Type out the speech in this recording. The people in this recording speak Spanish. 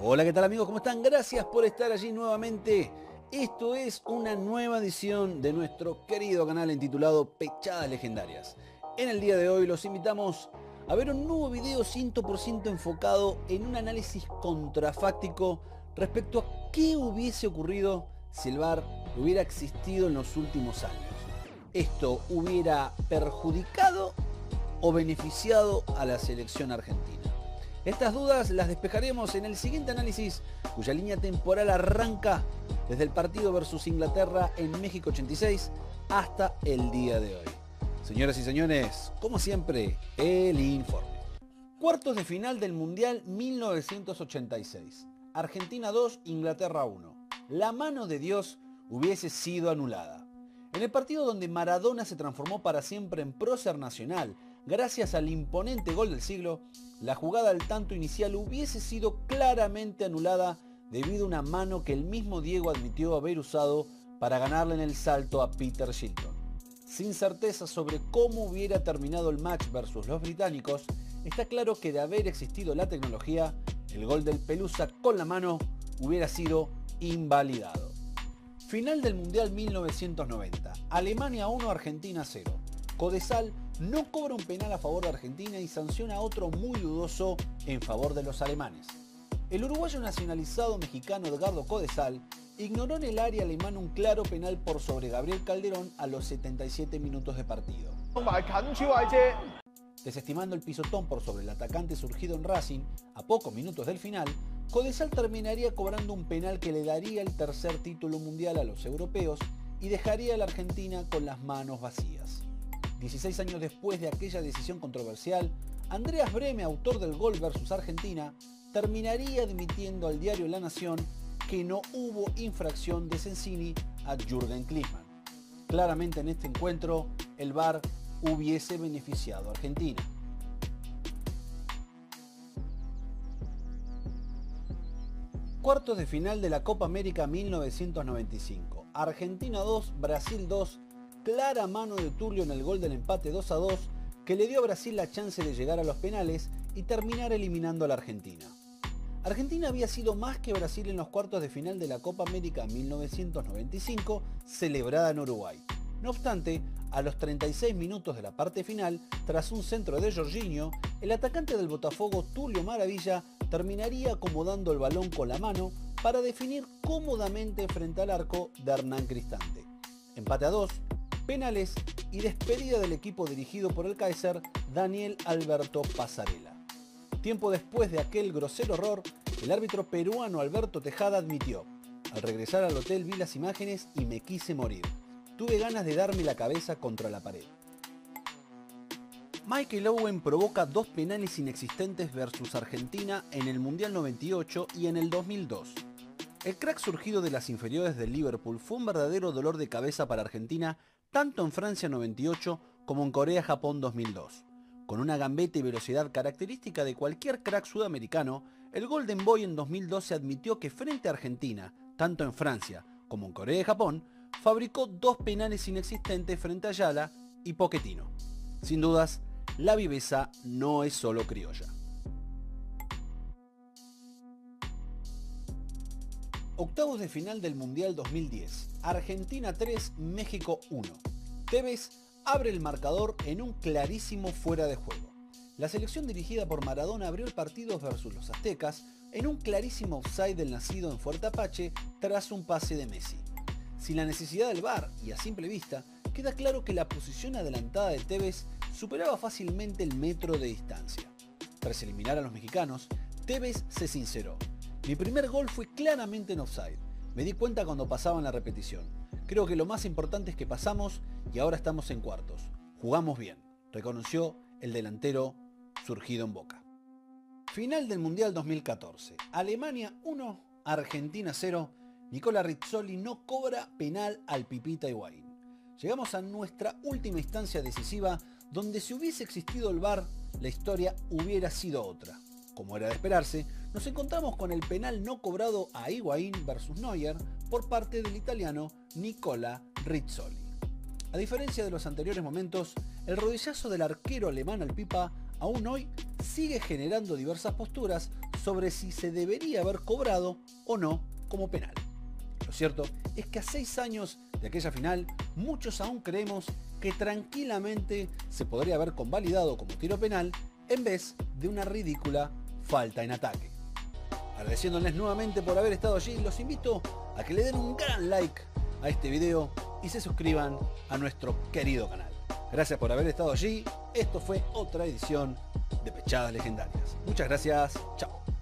Hola, ¿qué tal amigos? ¿Cómo están? Gracias por estar allí nuevamente. Esto es una nueva edición de nuestro querido canal intitulado Pechadas Legendarias. En el día de hoy los invitamos a ver un nuevo video 100% enfocado en un análisis contrafáctico respecto a qué hubiese ocurrido si el VAR hubiera existido en los últimos años. ¿Esto hubiera perjudicado o beneficiado a la selección argentina? Estas dudas las despejaremos en el siguiente análisis, cuya línea temporal arranca desde el partido versus Inglaterra en México 86 hasta el día de hoy. Señoras y señores, como siempre, el informe. Cuartos de final del Mundial 1986. Argentina 2, Inglaterra 1. La mano de Dios hubiese sido anulada. En el partido donde Maradona se transformó para siempre en prócer nacional Gracias al imponente gol del siglo, la jugada al tanto inicial hubiese sido claramente anulada debido a una mano que el mismo Diego admitió haber usado para ganarle en el salto a Peter Shilton. Sin certeza sobre cómo hubiera terminado el match versus los británicos, está claro que de haber existido la tecnología, el gol del Pelusa con la mano hubiera sido invalidado. Final del Mundial 1990. Alemania 1, Argentina 0. Codesal no cobra un penal a favor de Argentina y sanciona a otro muy dudoso en favor de los alemanes. El uruguayo nacionalizado mexicano Edgardo Codesal ignoró en el área alemana un claro penal por sobre Gabriel Calderón a los 77 minutos de partido. Desestimando el pisotón por sobre el atacante surgido en Racing a pocos minutos del final, Codesal terminaría cobrando un penal que le daría el tercer título mundial a los europeos y dejaría a la Argentina con las manos vacías. 16 años después de aquella decisión controversial, Andreas Breme, autor del gol versus Argentina, terminaría admitiendo al diario La Nación que no hubo infracción de Sensini a Jürgen Klinsmann. Claramente en este encuentro, el VAR hubiese beneficiado a Argentina. Cuartos de final de la Copa América 1995. Argentina 2, Brasil 2, clara mano de Tulio en el gol del empate 2 a 2 que le dio a Brasil la chance de llegar a los penales y terminar eliminando a la Argentina. Argentina había sido más que Brasil en los cuartos de final de la Copa América 1995 celebrada en Uruguay. No obstante, a los 36 minutos de la parte final, tras un centro de Jorginho, el atacante del Botafogo Tulio Maravilla terminaría acomodando el balón con la mano para definir cómodamente frente al arco de Hernán Cristante. Empate a 2, penales y despedida del equipo dirigido por el Kaiser Daniel Alberto Pasarela. Tiempo después de aquel grosero error, el árbitro peruano Alberto Tejada admitió, al regresar al hotel vi las imágenes y me quise morir. Tuve ganas de darme la cabeza contra la pared. Michael Owen provoca dos penales inexistentes versus Argentina en el Mundial 98 y en el 2002. El crack surgido de las inferiores del Liverpool fue un verdadero dolor de cabeza para Argentina tanto en Francia 98 como en Corea-Japón 2002. Con una gambeta y velocidad característica de cualquier crack sudamericano, el Golden Boy en 2012 admitió que frente a Argentina, tanto en Francia como en Corea y Japón, fabricó dos penales inexistentes frente a Ayala y Poquetino. Sin dudas, la viveza no es solo criolla. Octavos de final del Mundial 2010. Argentina 3, México 1. Tevez abre el marcador en un clarísimo fuera de juego. La selección dirigida por Maradona abrió el partido versus los aztecas en un clarísimo offside del nacido en Fuerte Apache tras un pase de Messi. Sin la necesidad del VAR y a simple vista, queda claro que la posición adelantada de Tevez superaba fácilmente el metro de distancia. Tras eliminar a los mexicanos, Tevez se sinceró. Mi primer gol fue claramente en offside. Me di cuenta cuando pasaba en la repetición. Creo que lo más importante es que pasamos y ahora estamos en cuartos. Jugamos bien, reconoció el delantero surgido en Boca. Final del Mundial 2014. Alemania 1, Argentina 0. Nicola Rizzoli no cobra penal al Pipita Higuaín. Llegamos a nuestra última instancia decisiva donde si hubiese existido el VAR, la historia hubiera sido otra. Como era de esperarse, nos encontramos con el penal no cobrado a Higuaín versus Neuer por parte del italiano Nicola Rizzoli. A diferencia de los anteriores momentos, el rodillazo del arquero alemán al Pipa aún hoy sigue generando diversas posturas sobre si se debería haber cobrado o no como penal. Lo cierto es que a seis años de aquella final, muchos aún creemos que tranquilamente se podría haber convalidado como tiro penal en vez de una ridícula falta en ataque. Agradeciéndoles nuevamente por haber estado allí, los invito a que le den un gran like a este video y se suscriban a nuestro querido canal. Gracias por haber estado allí. Esto fue otra edición de Pechadas Legendarias. Muchas gracias. Chao.